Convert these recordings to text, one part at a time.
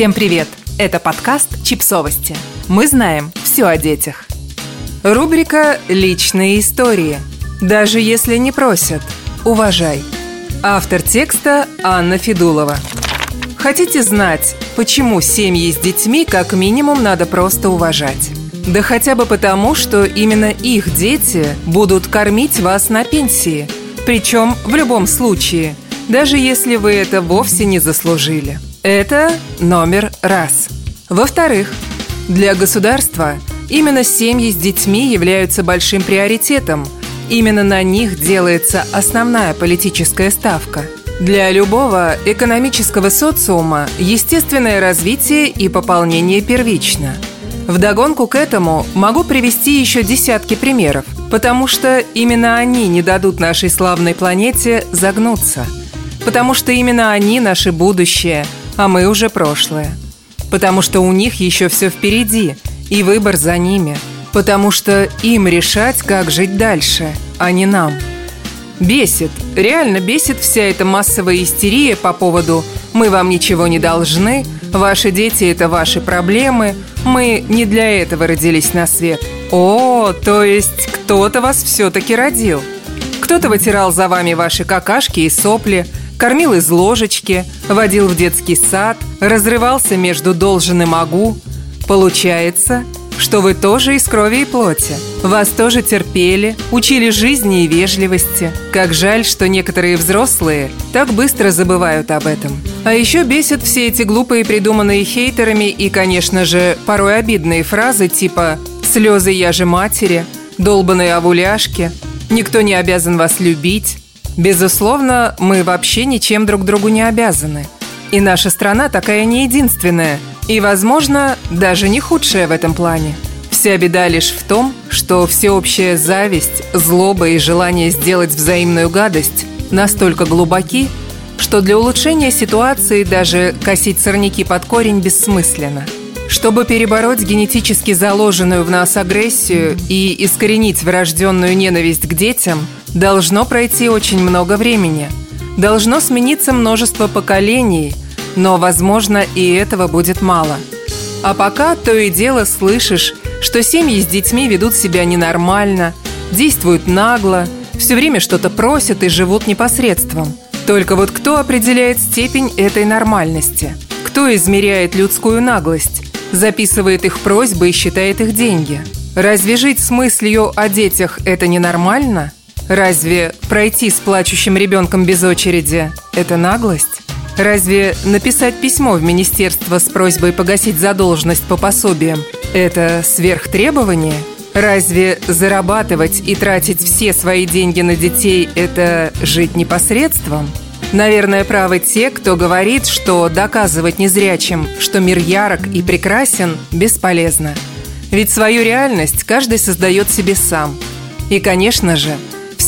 Всем привет! Это подкаст «Чипсовости». Мы знаем все о детях. Рубрика «Личные истории». Даже если не просят, уважай. Автор текста Анна Федулова. Хотите знать, почему семьи с детьми как минимум надо просто уважать? Да хотя бы потому, что именно их дети будут кормить вас на пенсии. Причем в любом случае, даже если вы это вовсе не заслужили. Это номер раз. Во-вторых, для государства именно семьи с детьми являются большим приоритетом. Именно на них делается основная политическая ставка. Для любого экономического социума естественное развитие и пополнение первично. Вдогонку к этому могу привести еще десятки примеров, потому что именно они не дадут нашей славной планете загнуться. Потому что именно они наше будущее – а мы уже прошлое. Потому что у них еще все впереди, и выбор за ними. Потому что им решать, как жить дальше, а не нам. Бесит, реально бесит вся эта массовая истерия по поводу «мы вам ничего не должны», «ваши дети – это ваши проблемы», «мы не для этого родились на свет». О, то есть кто-то вас все-таки родил. Кто-то вытирал за вами ваши какашки и сопли – кормил из ложечки, водил в детский сад, разрывался между должен и могу. Получается, что вы тоже из крови и плоти. Вас тоже терпели, учили жизни и вежливости. Как жаль, что некоторые взрослые так быстро забывают об этом. А еще бесят все эти глупые, придуманные хейтерами и, конечно же, порой обидные фразы типа «слезы я же матери», «долбаные овуляшки», «никто не обязан вас любить», Безусловно, мы вообще ничем друг другу не обязаны. И наша страна такая не единственная, и, возможно, даже не худшая в этом плане. Вся беда лишь в том, что всеобщая зависть, злоба и желание сделать взаимную гадость настолько глубоки, что для улучшения ситуации даже косить сорняки под корень бессмысленно. Чтобы перебороть генетически заложенную в нас агрессию и искоренить врожденную ненависть к детям – Должно пройти очень много времени. Должно смениться множество поколений, но, возможно, и этого будет мало. А пока то и дело слышишь, что семьи с детьми ведут себя ненормально, действуют нагло, все время что-то просят и живут непосредством. Только вот кто определяет степень этой нормальности? Кто измеряет людскую наглость? Записывает их просьбы и считает их деньги? Разве жить с мыслью о детях – это ненормально? Разве пройти с плачущим ребенком без очереди – это наглость? Разве написать письмо в министерство с просьбой погасить задолженность по пособиям – это сверхтребование? Разве зарабатывать и тратить все свои деньги на детей – это жить непосредством? Наверное, правы те, кто говорит, что доказывать незрячим, что мир ярок и прекрасен, бесполезно. Ведь свою реальность каждый создает себе сам. И, конечно же,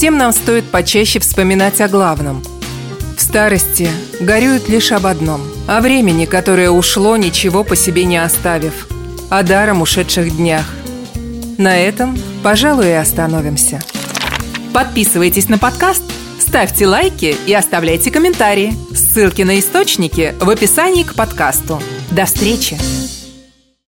Всем нам стоит почаще вспоминать о главном. В старости горюют лишь об одном – о времени, которое ушло, ничего по себе не оставив, о даром ушедших днях. На этом, пожалуй, и остановимся. Подписывайтесь на подкаст, ставьте лайки и оставляйте комментарии. Ссылки на источники в описании к подкасту. До встречи!